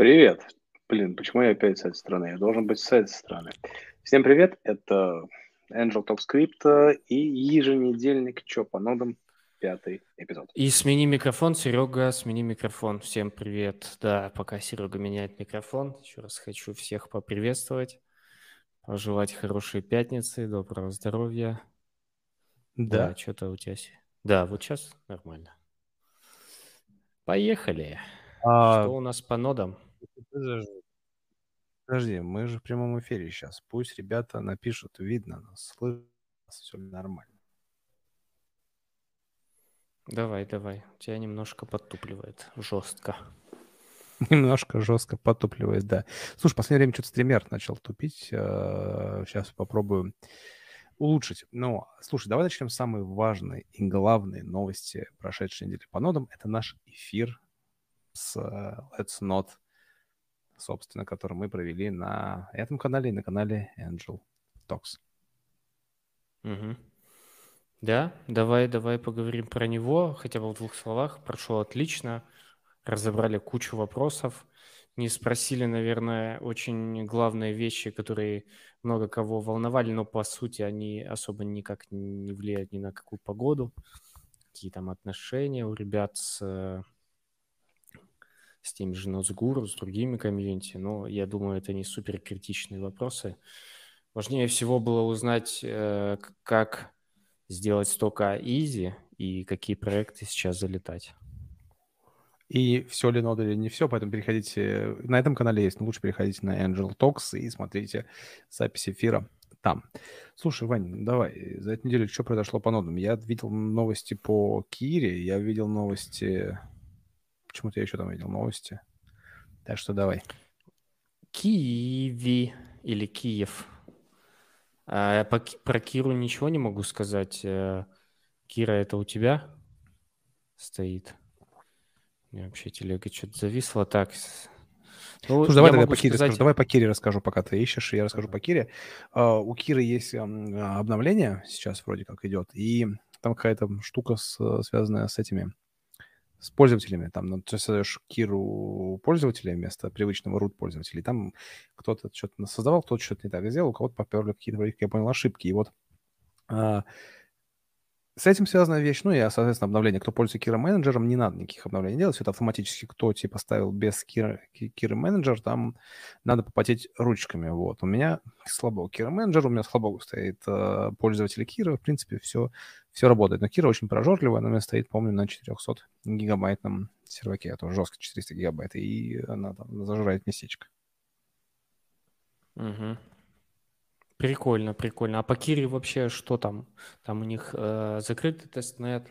Привет. Блин, почему я опять с этой стороны? Я должен быть с этой стороны. Всем привет, это Angel Talk Script и еженедельник Чё по нодам, пятый эпизод. И смени микрофон, Серега, смени микрофон. Всем привет. Да, пока Серега меняет микрофон, еще раз хочу всех поприветствовать, пожелать хорошей пятницы, доброго здоровья. Да. Да, что-то у тебя... Да, вот сейчас нормально. Поехали. А, Что у нас по нодам? Подожди, подожди, мы же в прямом эфире сейчас. Пусть ребята напишут, видно нас, слышно, все нормально. Давай, давай. Тебя немножко подтупливает. Жестко. Немножко жестко потупливает, да. Слушай, в последнее время что-то стример начал тупить. Сейчас попробую улучшить. Но, слушай, давай начнем с самой важной и главной новости прошедшей недели по нодам. Это наш эфир с э, Let's Not, собственно, который мы провели на этом канале и на канале Angel Talks. Мгм. Да, давай, давай поговорим про него, хотя бы в двух словах. Прошло отлично, разобрали кучу вопросов, не спросили, наверное, очень главные вещи, которые много кого волновали, но по сути они особо никак не влияют ни на какую погоду. Какие там отношения у ребят с, с теми же Нацгуру, с другими комьюнити. Но я думаю, это не супер критичные вопросы. Важнее всего было узнать, э, как сделать столько изи и какие проекты сейчас залетать. И все ли нода или не все, поэтому переходите... На этом канале есть, но лучше переходите на Angel Talks и смотрите запись эфира там. Слушай, Вань, давай, за эту неделю что произошло по нодам? Я видел новости по Кире, я видел новости... Почему-то я еще там видел новости. Так что давай. Киеви или Киев. А, по про Киру ничего не могу сказать. Э, Кира, это у тебя стоит? У меня вообще телега что-то зависла. Так, ну, Слушай, давай тогда по Кире сказать- расскажу. Давай по Кире расскажу, пока ты ищешь, я расскажу по Кире. А, У Киры есть ам, обновление сейчас вроде как идет, и там какая-то штука, с- связанная с этими, с пользователями. Там ну, ты создаешь Киру пользователя вместо привычного root пользователя. И там кто-то что-то создавал, кто-то что-то не так сделал, у кого-то поперли какие-то, я понял, ошибки. И вот а, с этим связана вещь, ну и, соответственно, обновление. Кто пользуется Кира менеджером, не надо никаких обновлений делать. Это автоматически, кто типа ставил без Кира, Кира менеджер, там надо попотеть ручками. Вот. У меня слабо Кира менеджер, у меня слабо стоит э, пользователь Кира. В принципе, все, все работает. Но Кира очень прожорливая, она у меня стоит, помню, на 400 гигабайтном серваке. Это жестко 400 гигабайт, и она там зажирает местечко. Мгм. Прикольно, прикольно. А по Кире вообще что там? Там у них э, закрытый тестнет,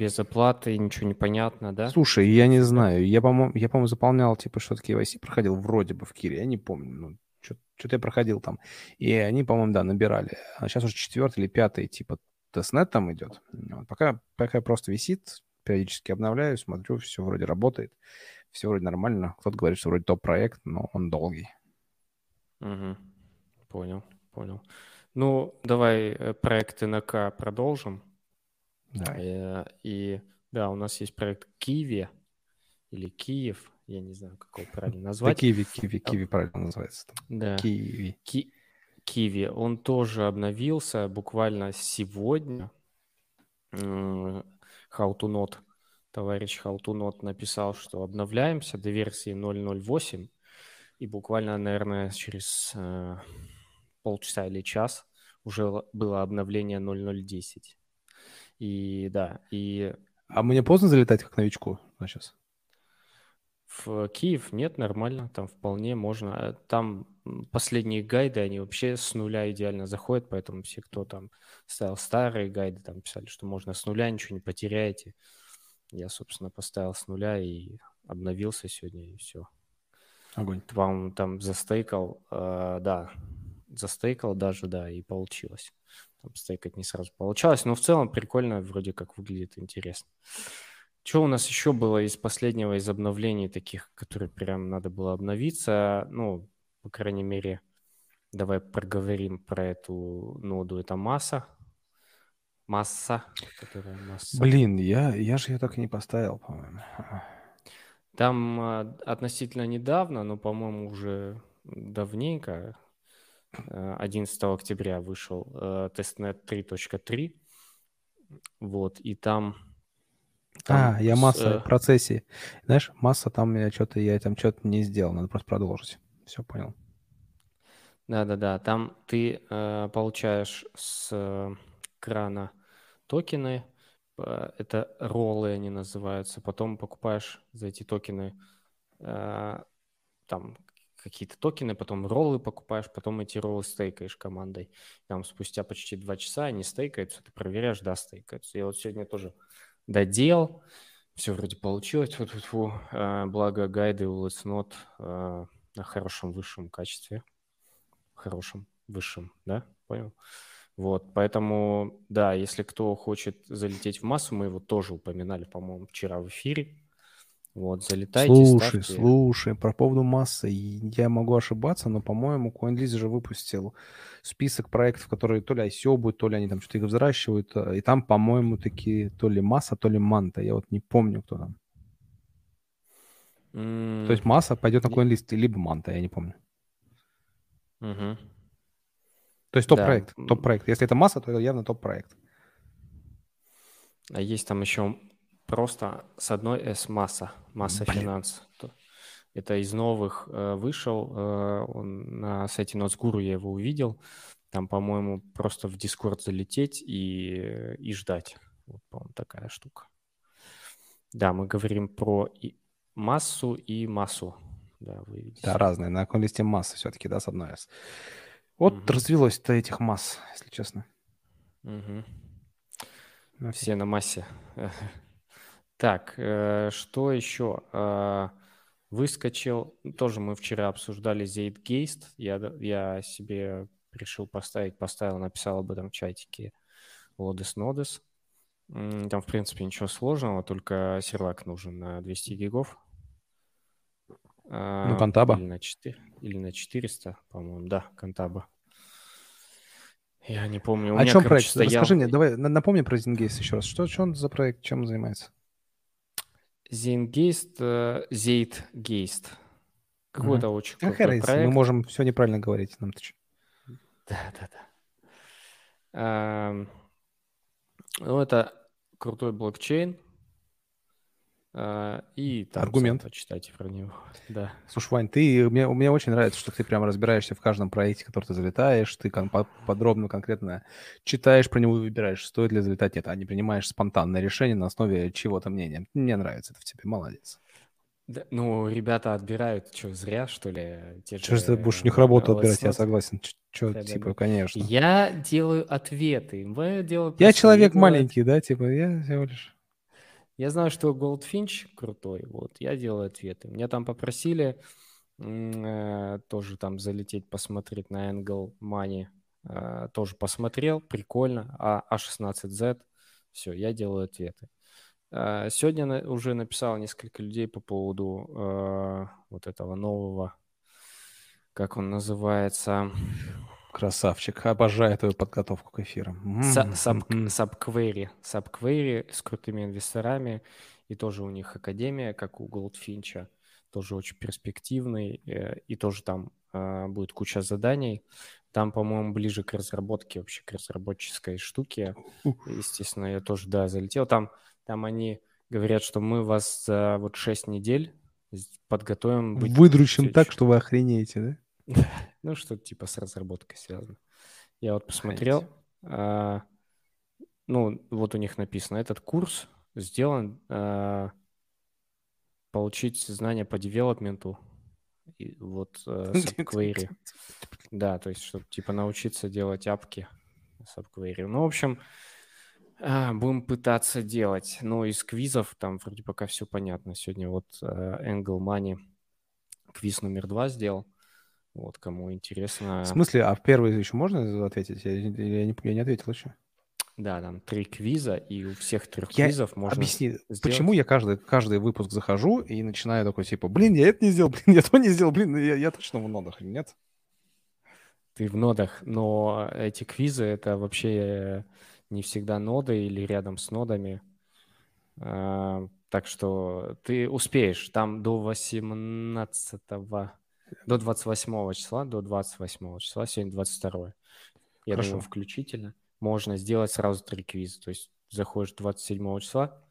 без оплаты, ничего не понятно, да? Слушай, я не знаю. Я, по-моему, я, по-моему, заполнял, типа, что-то KYC проходил вроде бы в Кире. Я не помню. Ну, что-то я проходил там. И они, по-моему, да, набирали. А сейчас уже четвертый или пятый, типа, тестнет там идет. Вот. Пока, пока просто висит, периодически обновляю, смотрю, все вроде работает. Все вроде нормально. Кто-то говорит, что вроде топ-проект, но он долгий. Мгм. Понял, понял. Ну, давай э, проекты на К продолжим. Давай. Э, И да, у нас есть проект Киви или Киев, я не знаю, как его правильно Да, назвать. Киви, Киви, Киви правильно называется. там. Да, Киви. Ки- Киви, он тоже обновился буквально сегодня. To Not, товарищ Not написал, что обновляемся до версии 0.08, и буквально, наверное, через э, полчаса или час уже было обновление 0.010. И да, и А мне поздно залетать как новичку сейчас? В Киев нет, нормально, там вполне можно. Э, Там последние гайды, они вообще с нуля идеально заходят, поэтому все, кто там ставил старые гайды, там писали, что можно с нуля, ничего не потеряете. Я, собственно, поставил с нуля и обновился сегодня, и все. Огонь. Вам там застейкал, э, да, застейкал даже, да, и получилось. Там стейкать не сразу получалось, но в целом прикольно, вроде как выглядит интересно. Что у нас еще было из последнего, из обновлений таких, которые прям надо было обновиться? Ну, по крайней мере, давай проговорим про эту ноду. Это масса. Масса. Которая масса. Блин, я, я же ее так и не поставил, по-моему. Там а, относительно недавно, но, по-моему, уже давненько, 11 октября вышел э, тестнет 3.3. Вот, и там... там а, я масса э... процессии. Знаешь, масса там я что-то, я там что-то не сделал, надо просто продолжить. Все, понял. Да-да-да, там ты э, получаешь с э, крана токены, э, это роллы они называются, потом покупаешь за эти токены э, там какие-то токены, потом роллы покупаешь, потом эти роллы стейкаешь командой. Там спустя почти два часа они стейкаются, ты проверяешь, да, стейкаются. Я вот сегодня тоже доделал, все вроде получилось, фу -фу. А, благо гайды у Let's а, на хорошем высшем качестве хорошем, высшем, да, понял? Вот, поэтому, да, если кто хочет залететь в массу, мы его тоже упоминали, по-моему, вчера в эфире. Вот, залетайте, Слушай, ставьте. слушай, про поводу массы, я могу ошибаться, но, по-моему, CoinList же выпустил список проектов, которые то ли ICO будет, то ли они там что-то их взращивают, а, и там, по-моему, такие то ли масса, то ли манта, я вот не помню, кто там. Mm. То есть масса пойдет на CoinList, либо манта, я не помню. Угу. То есть топ-проект. Да. Топ-проект. Если это масса, то это явно топ-проект. А есть там еще просто с одной S масса, масса Блин. финанс. Это из новых э, вышел, э, он на сайте Notesguru я его увидел. Там, по-моему, просто в Discord залететь и, и ждать. Вот, по-моему, такая штука. Да, мы говорим про и массу и массу. Да, вы видите. Да, разные. На каком листе масса все-таки, да, с одной S. Вот угу. развелось-то этих масс, если честно. Угу. Все на массе. Так, э, что еще? Э, выскочил, тоже мы вчера обсуждали Zeitgeist. Я, я себе решил поставить, поставил, написал об этом в чатике Лодес Нодес. Там, в принципе, ничего сложного, только сервак нужен на 200 гигов. Ну, Кантаба. Или на, 4, или на 400, по-моему. Да, Кантаба. Я не помню. У о меня, чем проект? Стоял... Расскажи мне, давай напомни про Zingest еще раз. Что, что он за проект, чем он занимается? Zingest, uh, Zeitgeist. Какой-то очень Какая разница? проект. Мы можем все неправильно говорить. Нам-то что? Да, да, да. Ну, это крутой блокчейн, а, и там Аргумент. почитайте про него. Да. Слушай, Вань, ты, мне, мне очень нравится, что ты прямо разбираешься в каждом проекте, который ты залетаешь, ты кон- подробно, конкретно читаешь про него и выбираешь, стоит ли залетать, нет, а не принимаешь спонтанное решение на основе чего-то мнения. Мне нравится это в тебе, молодец. Да, ну, ребята отбирают, что, зря, что ли? Те что же ты будешь у них работу отбирать, я согласен. Что, да, типа, да. конечно. Я делаю ответы. Вы делаете я человек маленький, да, типа, я всего лишь... Я знаю, что Goldfinch крутой, вот, я делаю ответы. Меня там попросили э, тоже там залететь, посмотреть на Angle Money. Э, тоже посмотрел, прикольно. А A16Z, все, я делаю ответы. Э, сегодня уже написал несколько людей по поводу вот этого нового, как он называется, Красавчик. Обожаю твою подготовку к эфирам. Сабквери. Сабквери с крутыми инвесторами. И тоже у них академия, как у Голдфинча. Тоже очень перспективный. Э, и тоже там а, будет куча заданий. Там, по-моему, ближе к разработке, вообще к разработческой штуке. Естественно, я тоже, да, залетел. Там, там они говорят, что мы вас за вот 6 недель подготовим. Выдручим так, что вы охренеете, да? Ну, что-то типа с разработкой связано. Я вот посмотрел, а, ну, вот у них написано, этот курс сделан а, получить знания по девелопменту, и вот а, subquery. Да, то есть, чтобы типа научиться делать апки subquery. Ну, в общем, а, будем пытаться делать. Но из квизов там вроде пока все понятно. Сегодня вот а, Angle Money квиз номер два сделал. Вот, кому интересно. В смысле, а в первый еще можно ответить? Я, я, не, я не ответил еще. Да, там три квиза, и у всех трех я... квизов можно Объясни, сделать... почему я каждый, каждый выпуск захожу и начинаю такой, типа, блин, я это не сделал, блин, я то не сделал, блин, я, я точно в нодах, нет? Ты в нодах, но эти квизы — это вообще не всегда ноды или рядом с нодами. А, Так что ты успеешь. Там до 18 до 28 числа, до 28 числа, сегодня 22. Я Хорошо. думаю, включительно. Можно сделать сразу три квиза. То есть заходишь 27 числа,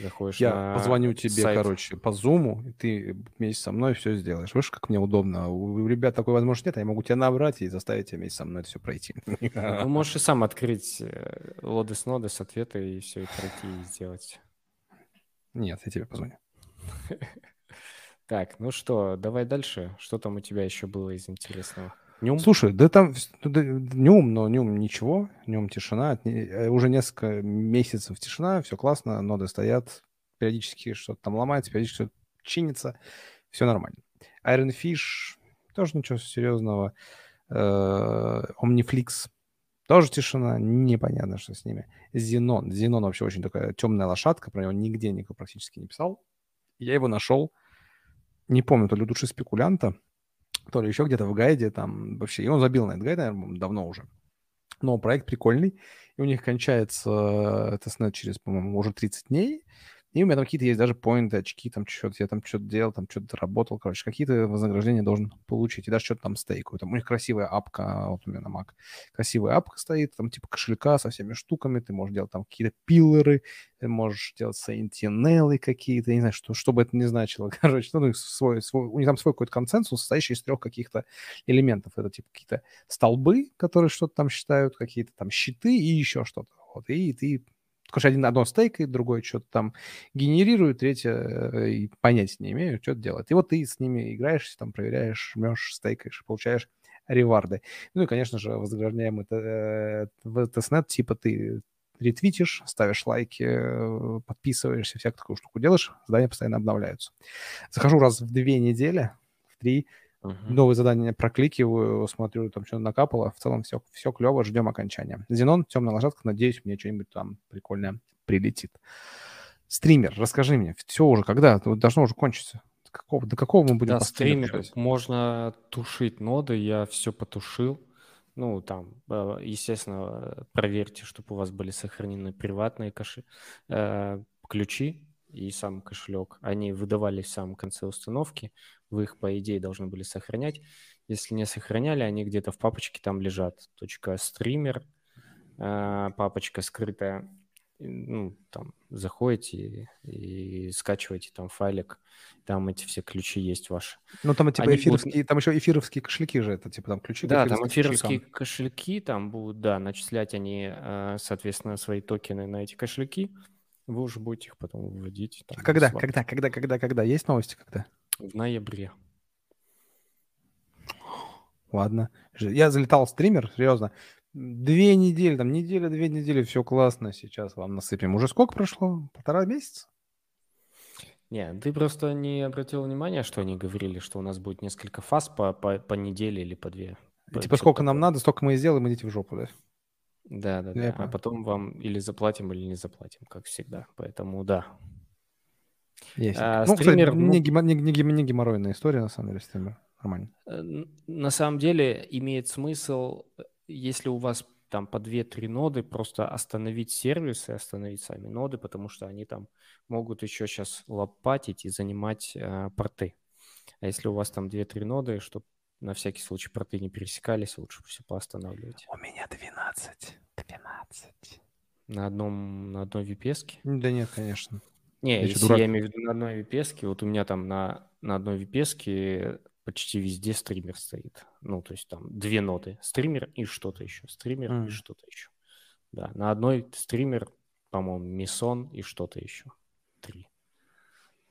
заходишь Я на позвоню тебе, сайт. короче, по зуму, и ты вместе со мной все сделаешь. Видишь, как мне удобно. У ребят такой возможности нет, а я могу тебя набрать и заставить тебя вместе со мной это все пройти. Ну, можешь и сам открыть э, Лодес Нодес ответы и все, и пройти, и сделать. Нет, я тебе позвоню. Так, ну что, давай дальше. Что там у тебя еще было из интересного? Нюм? Слушай, да там ну, да, нюм, но нюм ничего, нюм тишина. э, Уже несколько месяцев тишина, все классно, ноды стоят, периодически что-то там ломается, периодически что-то чинится, все нормально. Iron Fish, тоже ничего серьезного. Э, Omniflix, тоже тишина, непонятно, что с ними. Зенон, Зенон вообще очень такая темная лошадка, про него нигде никто практически не писал. Я его нашел, не помню, то ли Души Спекулянта, то ли еще где-то в гайде там вообще. И он забил на этот гайд, наверное, давно уже. Но проект прикольный. И у них кончается э, testnet через, по-моему, уже 30 дней. И у меня там какие-то есть даже поинты, очки, там что-то, я там что-то делал, там что-то работал, короче, какие-то вознаграждения должен получить. И даже что-то там стейкаю. Там у них красивая апка, вот у меня на Mac, красивая апка стоит, там типа кошелька со всеми штуками, ты можешь делать там какие-то пиллеры, ты можешь делать сентинелы какие-то, не знаю, что, что бы это ни значило. Короче, ну, свой, свой, у них там свой какой-то консенсус, состоящий из трех каких-то элементов. Это типа какие-то столбы, которые что-то там считают, какие-то там щиты и еще что-то. Вот. И ты Короче, один одно стейкает, другой что-то там генерирует, третье э, и понятия не имею, что делает. И вот ты с ними играешь, там проверяешь, жмешь, стейкаешь, получаешь реварды. Ну и, конечно же, вознаграждаем это э, в тестнет, типа ты ретвитишь, ставишь лайки, э, подписываешься, всякую такую штуку делаешь, задания постоянно обновляются. Захожу раз в две недели, в три, Мгм. новые задания прокликиваю, смотрю, там что накапало. В целом все, все клево, ждем окончания. Зенон, темная лошадка, надеюсь, мне что-нибудь там прикольное прилетит. Стример, расскажи мне, все уже, когда? Должно уже кончиться. До какого, до какого мы будем Да, стример, можно тушить ноды, я все потушил. Ну, там, э, естественно, проверьте, чтобы у вас были сохранены приватные коши, э, ключи и сам кошелек. Они выдавались в самом конце установки, вы их, по идее, должны были сохранять. Если не сохраняли, они где-то в папочке там лежат. Точка стример, э, папочка скрытая. Ну, там заходите и, и скачиваете там файлик, там эти все ключи есть ваши. Ну, там типа Они будут- эфировские, там еще эфировские кошельки же, это типа там ключи Да, там эфировские кошелькам. кошельки, там будут, да, начислять они, э, соответственно, свои токены на эти кошельки. Вы уже будете их потом выводить. там, А когда, свап. когда, когда, когда, когда? Есть новости когда? В ноябре. Ладно. Я залетал в стример, серьезно. Две недели, там неделя, две недели, все классно. Сейчас вам насыпем. Уже сколько прошло? Полтора месяца? Не, ты просто не обратил внимания, что они говорили, что у нас будет несколько фаз по, по, по неделе или по две. По- типа сколько нам надо, столько мы и сделаем, идите в жопу, да? Да, да, да. А потом вам или заплатим, или не заплатим, как всегда. Поэтому да. Есть. А, ну, кстати, стример, ну- не, гемо- не, не не геморройная история, на самом деле, стример. Нормально. Э, На самом деле имеет смысл, э, если у вас там по 2-3 ноды, просто остановить сервис и остановить сами ноды, потому что они там могут еще сейчас лопатить и занимать э, порты. А если у вас там 2-3 ноды, чтобы на всякий случай порты не пересекались, лучше все поостанавливать. У меня 12. 12. На одном, на одной VPS. -ке. Да нет, конечно. Не, Я если дурак? я имею в виду на одной VPS, вот у меня там на, на одной VPS почти везде стример стоит. Ну, то есть там две ноты. Стример и что-то еще. Стример Мгм. и что-то еще. Да, на одной стример, по-моему, Мисон и что-то еще. Три.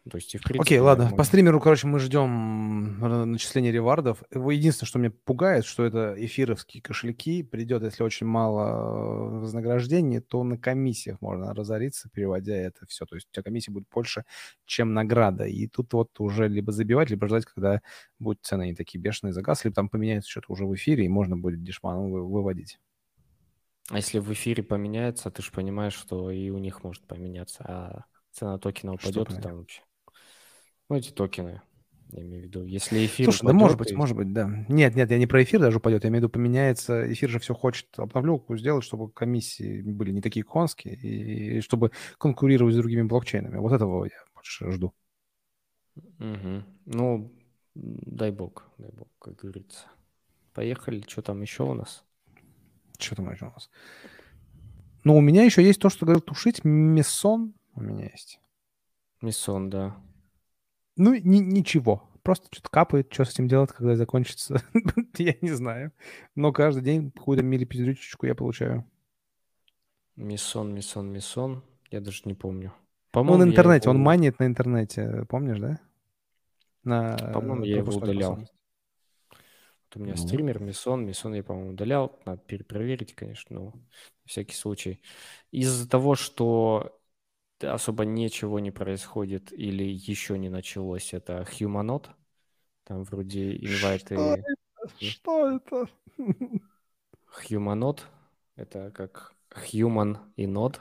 То есть и в принципе... Окей, ладно. можно- По стримеру, короче, мы ждем р- начисления ревардов. Единственное, что меня пугает, что это эфировские кошельки. Придет, если очень мало э, вознаграждений, то на комиссиях можно разориться, переводя это все. То есть у тебя комиссия будет больше, чем награда. И тут вот уже либо забивать, либо ждать, когда будут цены не такие бешеные за газ, либо там поменяется что-то уже в эфире, и можно будет дешманом вы- выводить. А если в эфире поменяется, ты же понимаешь, что и у них может поменяться, а цена токена упадет, и там вообще... Ну, эти токены. Я имею в виду, если эфир Слушай, да упадет, может быть, и- может быть, да. Нет, нет, я не про эфир даже упадет, я имею в виду поменяется, эфир же все хочет обновленку сделать, чтобы комиссии были не такие конские, и, и чтобы конкурировать с другими блокчейнами. Вот этого я больше жду. Мгм. Ну, дай бог, дай бог, как говорится. Поехали, что там еще у нас? Что там еще у нас? Ну, у меня еще есть то, что говорил тушить, мессон у меня есть. Миссон, да. Ну, ни- ничего. Просто что-то капает, что с этим делать, когда закончится, я не знаю. Но каждый день какую-то милипиздрючечку я получаю. Миссон, Миссон, Миссон. Я даже не помню. По-моему, на я интернете, он манит на интернете, помнишь, да? На, По-моему, я его удалял. Вот у меня Ну. стример Миссон, Миссон я, по-моему, удалял. Надо перепроверить, конечно, но на всякий случай. Из-за того, что особо ничего не происходит или еще не началось, это Humanot. Там вроде инвайты... Что это? Что это? Humanot. Это как human и node.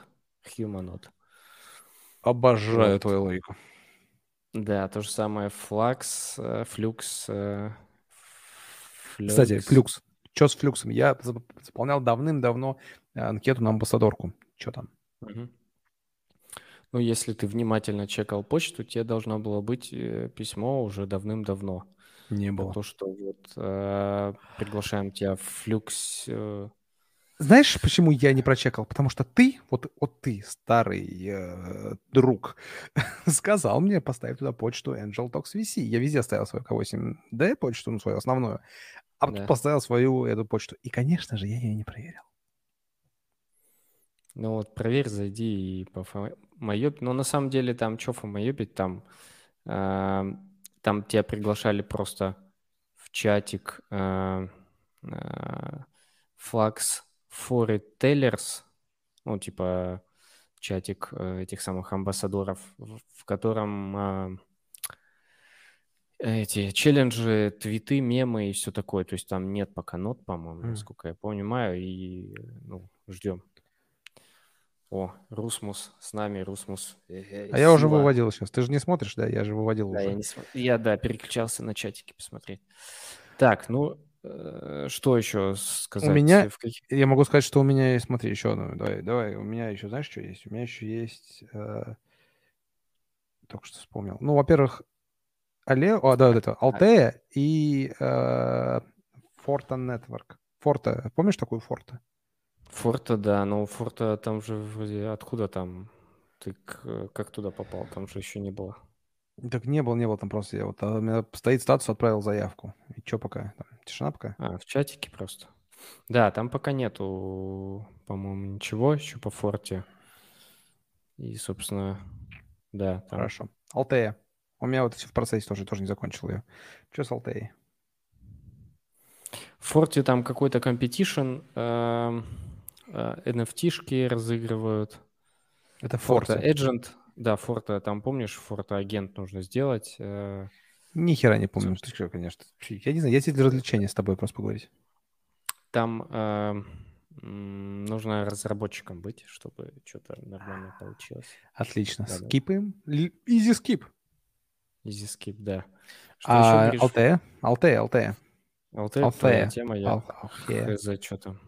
Humanot. Обожаю Вот. твою логику. Да, то же самое Flux, Flux, э, Кстати, Flux. флюкс. Что с флюксом? Я зап- заполнял давным-давно э, анкету на амбассадорку. Что там? Мгм. Ну, если ты внимательно чекал почту, тебе должно было быть э, письмо уже давным-давно. Не было. то, что вот э, приглашаем тебя в флюкс. э, Знаешь, почему я не прочекал? Потому что ты, вот, вот ты, старый э, друг, сказал мне поставить туда почту Angel Talks VC. Я везде ставил свою К8D почту, ну, свою основную, а Да. тут поставил свою эту почту. И, конечно же, я ее не проверил. Ну вот проверь, зайди и пофамоеб. Но на самом деле там что фамоебить, там, э, там тебя приглашали просто в чатик э, э, Flax for Retailers, ну типа чатик э, этих самых амбассадоров, в, в котором э, эти челленджи, твиты, мемы и все такое. То есть там нет пока нот, по-моему, Мгм. насколько я понимаю, и ну, ждем. О, Русмус с нами, Русмус. Э, А я уже выводил сейчас. Ты же не смотришь, да? Я же выводил Да, уже. я, не см- я, да, переключался на чатики посмотреть. Так, ну, э, что еще сказать? меня- В каких- Я могу сказать, что у меня есть, смотри, еще одно. Давай, давай, у меня еще, знаешь, что есть? У меня еще есть... э, Только что вспомнил. Ну, во-первых, Алео, а, да, вот это, Алтея и э, Forta Network. Форта, помнишь такую Форта? Форта, да, но Форта там же вроде откуда там? Ты как туда попал? Там же еще не было. Так не было, не было там просто. Я вот, а у меня стоит статус, отправил заявку. И что пока? Там, тишина пока? А, в чатике просто. Да, там пока нету, по-моему, ничего еще по Форте. И, собственно, да, там Хорошо. Алтея. У меня вот все в процессе тоже, тоже не закончил ее. Что с Алтеей? В Форте там какой-то competition, э, NFT-шки разыгрывают. Это Форта Форта. Agent, да, Форта, там помнишь, Форта Агент нужно сделать. э, Ни хера не помню. Ты что, конечно. Я не знаю, я здесь для развлечения с тобой просто поговорить. Там м, нужно разработчиком быть, чтобы что-то нормально получилось. Отлично. Скипаем. Easy skip. Easy skip, да. Что еще А, говоришь? Алтея? Алтея, Алтея. Алтея. твоя тема, я Ал- Алтея. хз, что там.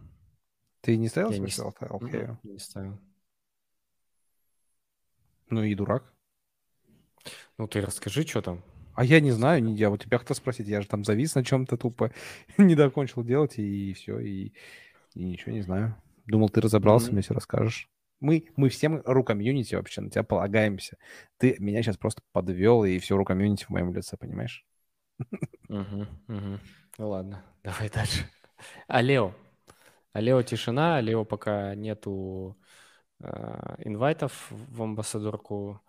Ты не ставил Я не свою с- Алтею? Алтею? Мгм, Не ставил. Ну и дурак. Ну ты расскажи, что там. А я не знаю, не я вот тебя хотел спросить, я же там завис на чем-то тупо, не докончил делать, и все, и, и ничего не знаю. Думал, ты разобрался, Мгм. мне все расскажешь. Мы, мы всем ру-комьюнити вообще на тебя полагаемся. Ты меня сейчас просто подвел, и все ру-комьюнити в моем лице, понимаешь? Мгм, мгм. Ну ладно, давай дальше. Алео. Алео тишина, Алео пока нету э, инвайтов в амбассадорку.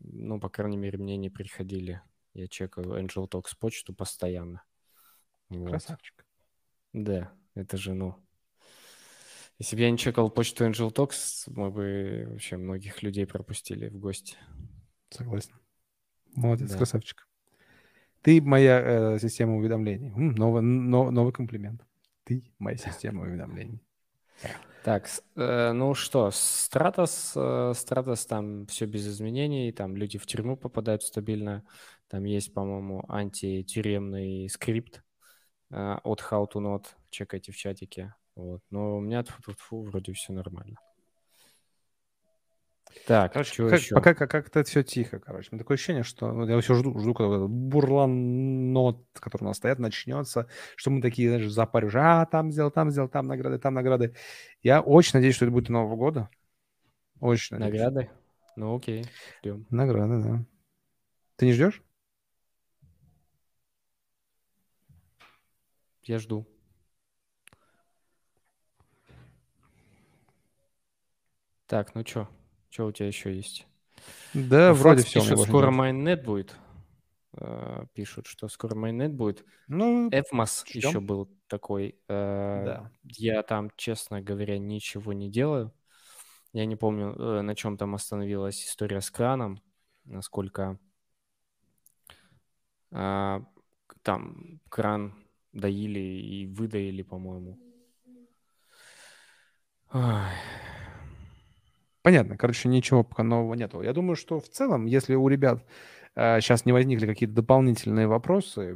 Ну, по крайней мере, мне не приходили. Я чекаю Angel Talks почту постоянно. Вот. Красавчик. Да, это же, ну... Если бы я не чекал почту Angel Talks, мы бы вообще многих людей пропустили в гости. Согласен. Молодец, Да. красавчик. Ты моя э, система уведомлений. М, новый, но- новый комплимент. Ты моя система уведомлений. Так, э, ну что, Стратос, э, Стратос там все без изменений, там люди в тюрьму попадают стабильно, там есть, по-моему, антитюремный скрипт э, от How to Not, чекайте в чатике, вот, но у меня тьфу вроде все нормально. Так, короче, что как, еще? Пока как- как-то все тихо, короче. У меня такое ощущение, что ну, я все жду, жду, когда бурлан нот, который у нас стоят, начнется, что мы такие, знаешь, запарю, а, там сделал, там сделал, там награды, там награды. Я очень надеюсь, что это будет Нового года. Очень надеюсь. Награды? Ну, окей, ждем. Награды, да. Ты не ждешь? Я жду. Так, ну что? Что у тебя еще есть? Да, ну, вроде все. Пишут, скоро майнет будет. Uh, пишут, что скоро майнет будет. Ну, Эфмас еще был такой. Uh, да. Я там, честно говоря, ничего не делаю. Я не помню, uh, на чем там остановилась история с краном, насколько там кран доили и выдаили, по-моему. Ой. Понятно, короче, ничего пока нового нету. Я думаю, что в целом, если у ребят э, сейчас не возникли какие-то дополнительные вопросы,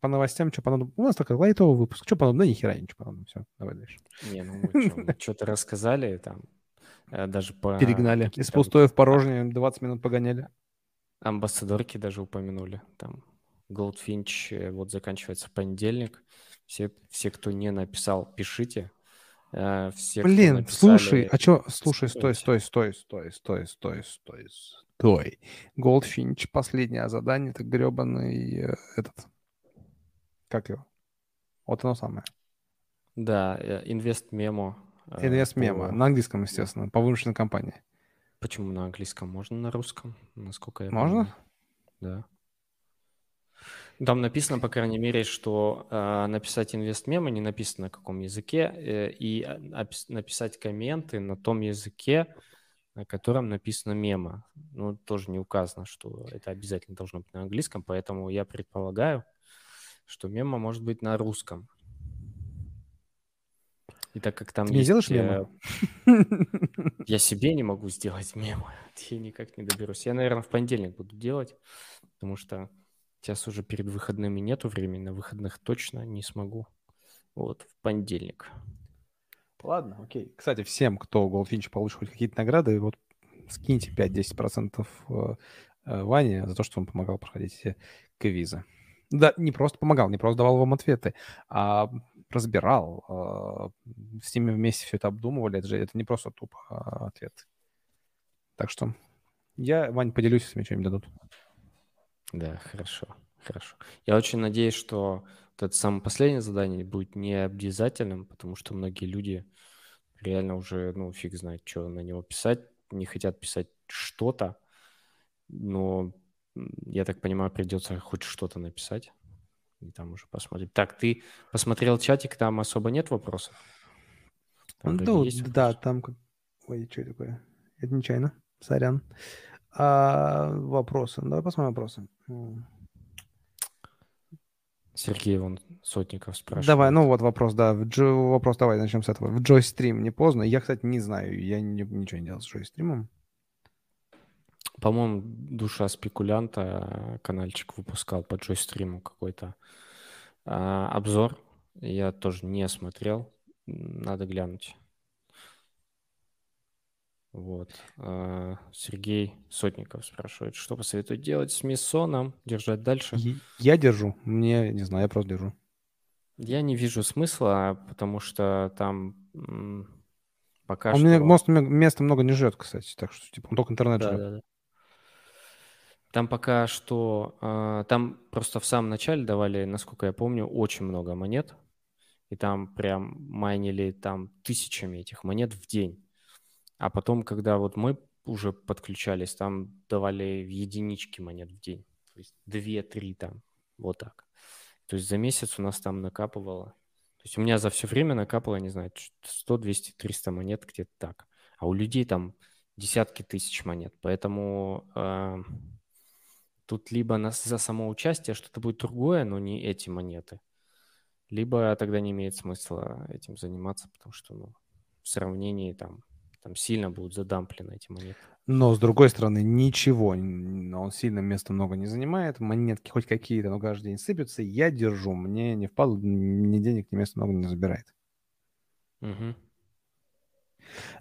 по новостям, что понадобится? У нас такой лайтовый выпуск. Что понадобится? Да ни хера ничего понадобится. Все, давай дальше. Не, ну мы что-то рассказали там, э, даже по... Перегнали. Из пустое в порожнее 20 минут погоняли. Амбассадорки даже упомянули. Там Goldfinch э, вот заканчивается в понедельник. Все, все, кто не написал, пишите. Э, все, Блин, написали... слушай, а что? Слушай, стой, стой, стой, стой, стой, стой, стой, стой. Goldfinch, последнее задание, это гребаный э, этот... Как его? Вот оно самое. Да, инвест мемо. Инвест мемо. На английском, естественно, по вымышленной компании. Почему на английском? Можно на русском, насколько я Можно? Помню. Да. Там написано, по крайней мере, что э, написать инвестмемы не написано на каком языке, э, и а, написать комменты на том языке, на котором написано мема. Ну, тоже не указано, что это обязательно должно быть на английском, поэтому я предполагаю, что мема может быть на русском. И так как там Ты не есть... сделаешь мема? Я себе не могу сделать мема. Я никак не доберусь. Я, наверное, в понедельник буду делать, потому что Сейчас уже перед выходными нету времени, на выходных точно не смогу. Вот, в понедельник. Ладно, окей. Кстати, всем, кто Goldfinch получит хоть какие-то награды, вот скиньте 5-10% э, э, Ване за то, что он помогал проходить все квизы. Да, не просто помогал, не просто давал вам ответы, а разбирал. Э, с ними вместе все это обдумывали. Это же это не просто тупо а ответ. Так что я, Вань, поделюсь, если мне что-нибудь дадут. Да, хорошо, хорошо. Я очень надеюсь, что вот это самое последнее задание будет не обязательным, потому что многие люди реально уже, ну, фиг знает, что на него писать, не хотят писать что-то, но я так понимаю, придется хоть что-то написать. И там уже посмотрим. Так, ты посмотрел чатик, там особо нет вопросов? Там ну, да, там... Ой, что такое? Это нечаянно. Сорян. А, вопросы. Давай посмотрим вопросы. Сергей вон Сотников спрашивает. Давай, ну вот вопрос, да. Джо... Вопрос, давай начнем с этого. В Джойстрим не поздно? Я, кстати, не знаю. Я не, ничего не делал с Джойстримом. По-моему, душа спекулянта каналчик выпускал по Джойстриму какой-то а, обзор. Я тоже не смотрел. Надо глянуть. Вот. А, Сергей Сотников спрашивает, что посоветует делать с Миссоном? Держать дальше? Я держу. Мне, не знаю, я просто держу. Я не вижу смысла, потому что там пока он что... Мне, мост места много не жрет, кстати, так что типа он только интернет да, жрет. Да, да. Там пока что... А, там просто в самом начале давали, насколько я помню, очень много монет. И там прям майнили там тысячами этих монет в день. А потом, когда вот мы уже подключались, там давали единички монет в день. То есть 2-3 там, вот так. То есть за месяц у нас там накапывало. То есть у меня за все время накапало, не знаю, 100, 200, 300 монет где-то так. А у людей там десятки тысяч монет. Поэтому э, тут либо на, за само участие что-то будет другое, но не эти монеты. Либо тогда не имеет смысла этим заниматься, потому что, ну, в сравнении там, там сильно будут задамплены эти монеты. Но, с другой стороны, ничего, он сильно места много не занимает, монетки хоть какие-то, но каждый день сыпятся, я держу, мне не впадло, ни денег, ни места много не забирает. Угу.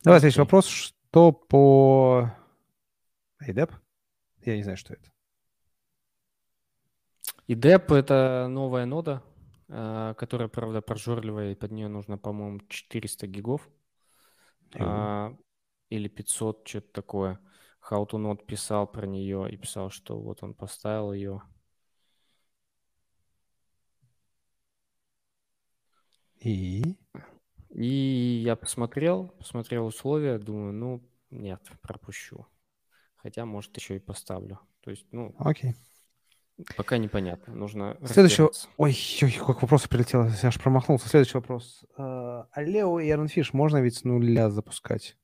Давай следующий вопрос. Что по IDEP? Я не знаю, что это. IDEP — это новая нода, а, которая, правда, прожорливая, и под нее нужно, по-моему, 400 гигов. А, или 500, что-то такое. How to Not писал про нее и писал, что вот он поставил ее. И? И я посмотрел, посмотрел условия, думаю, ну, нет, пропущу. Хотя, может, еще и поставлю. То есть, ну, Окей. Пока непонятно. Нужно Следующий... Ой, ой, как вопрос прилетел, я аж промахнулся. Следующий вопрос. А Лео и Эрнфиш можно ведь с нуля запускать?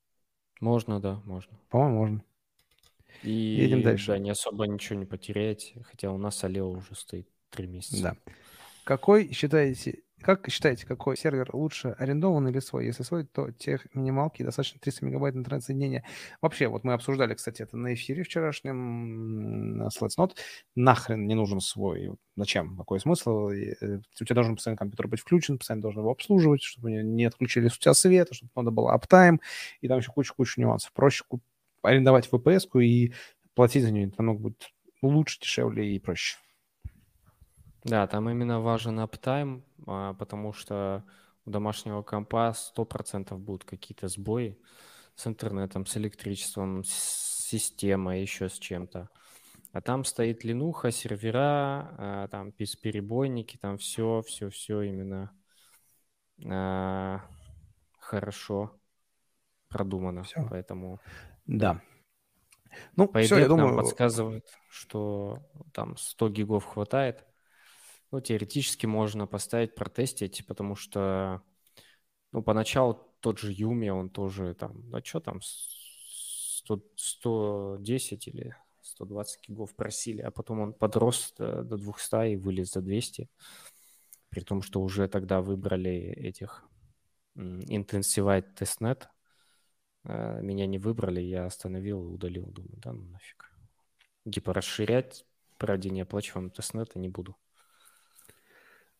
Можно, да, можно. По-моему, можно. И Едем дальше. да, не особо ничего не потерять, хотя у нас Алео уже стоит три месяца. Да. Какой считаете, как считаете, какой сервер лучше, арендованный или свой? Если свой, то тех минималки достаточно 300 мегабайт интернет-соединения. Вообще, вот мы обсуждали, кстати, это на эфире вчерашнем на Let's. Нахрен не нужен свой. Зачем? Какой смысл? Э, У тебя должен постоянно компьютер быть включен, постоянно должен его обслуживать, чтобы не- отключили у тебя света, чтобы надо было аптайм, и там еще куча-куча нюансов. Проще куп- арендовать VPS-ку и платить за нее намного будет лучше, дешевле и проще. Да, там именно важен аптайм, потому что у домашнего компа 100% будут какие-то сбои с интернетом, с электричеством, с системой, еще с чем-то. А там стоит линуха, сервера, а, там бесперебойники, там все, все, все именно а, хорошо продумано. Всё. Поэтому Да. Ну, по все, идее я нам думаю, подсказывает, что там 100 гигов хватает. Ну, теоретически можно поставить, протестить, потому что, ну, поначалу тот же Юми, он тоже там, а что там, 100, 110 или 120 гигов просили, а потом он подрос до, до 200 и вылез за 200, при том, что уже тогда выбрали этих м, Intensified Testnet, Э, меня не выбрали, я остановил и удалил, думаю, да ну нафиг. Типа расширять ради неоплачиваемого тестнета не буду.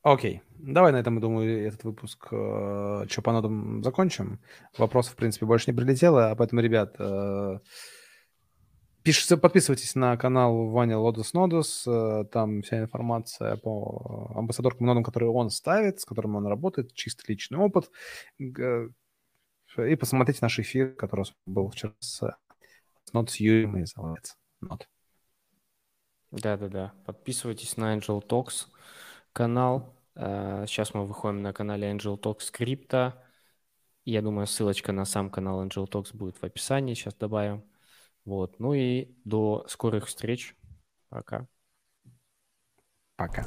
Окей. Давай на этом, я думаю, этот выпуск э, нодам закончим. Вопросов, в принципе, больше не прилетело, а поэтому, ребят, э, пишите, подписывайтесь на канал Ваня Лодос Нодос. э, там вся информация по амбассадоркам нодам, которые он ставит, с которыми он работает, чисто личный опыт. Г- И посмотрите наш эфир, который был вчера с, с Нод с Юрием, называется. Да-да-да. Подписывайтесь на Angel Talks канал. Э, Сейчас мы выходим на канале Angel Talks скрипта. Я думаю, ссылочка на сам канал Angel Talks будет в описании. Сейчас добавим. Вот. Ну и до скорых встреч. Пока. Пока.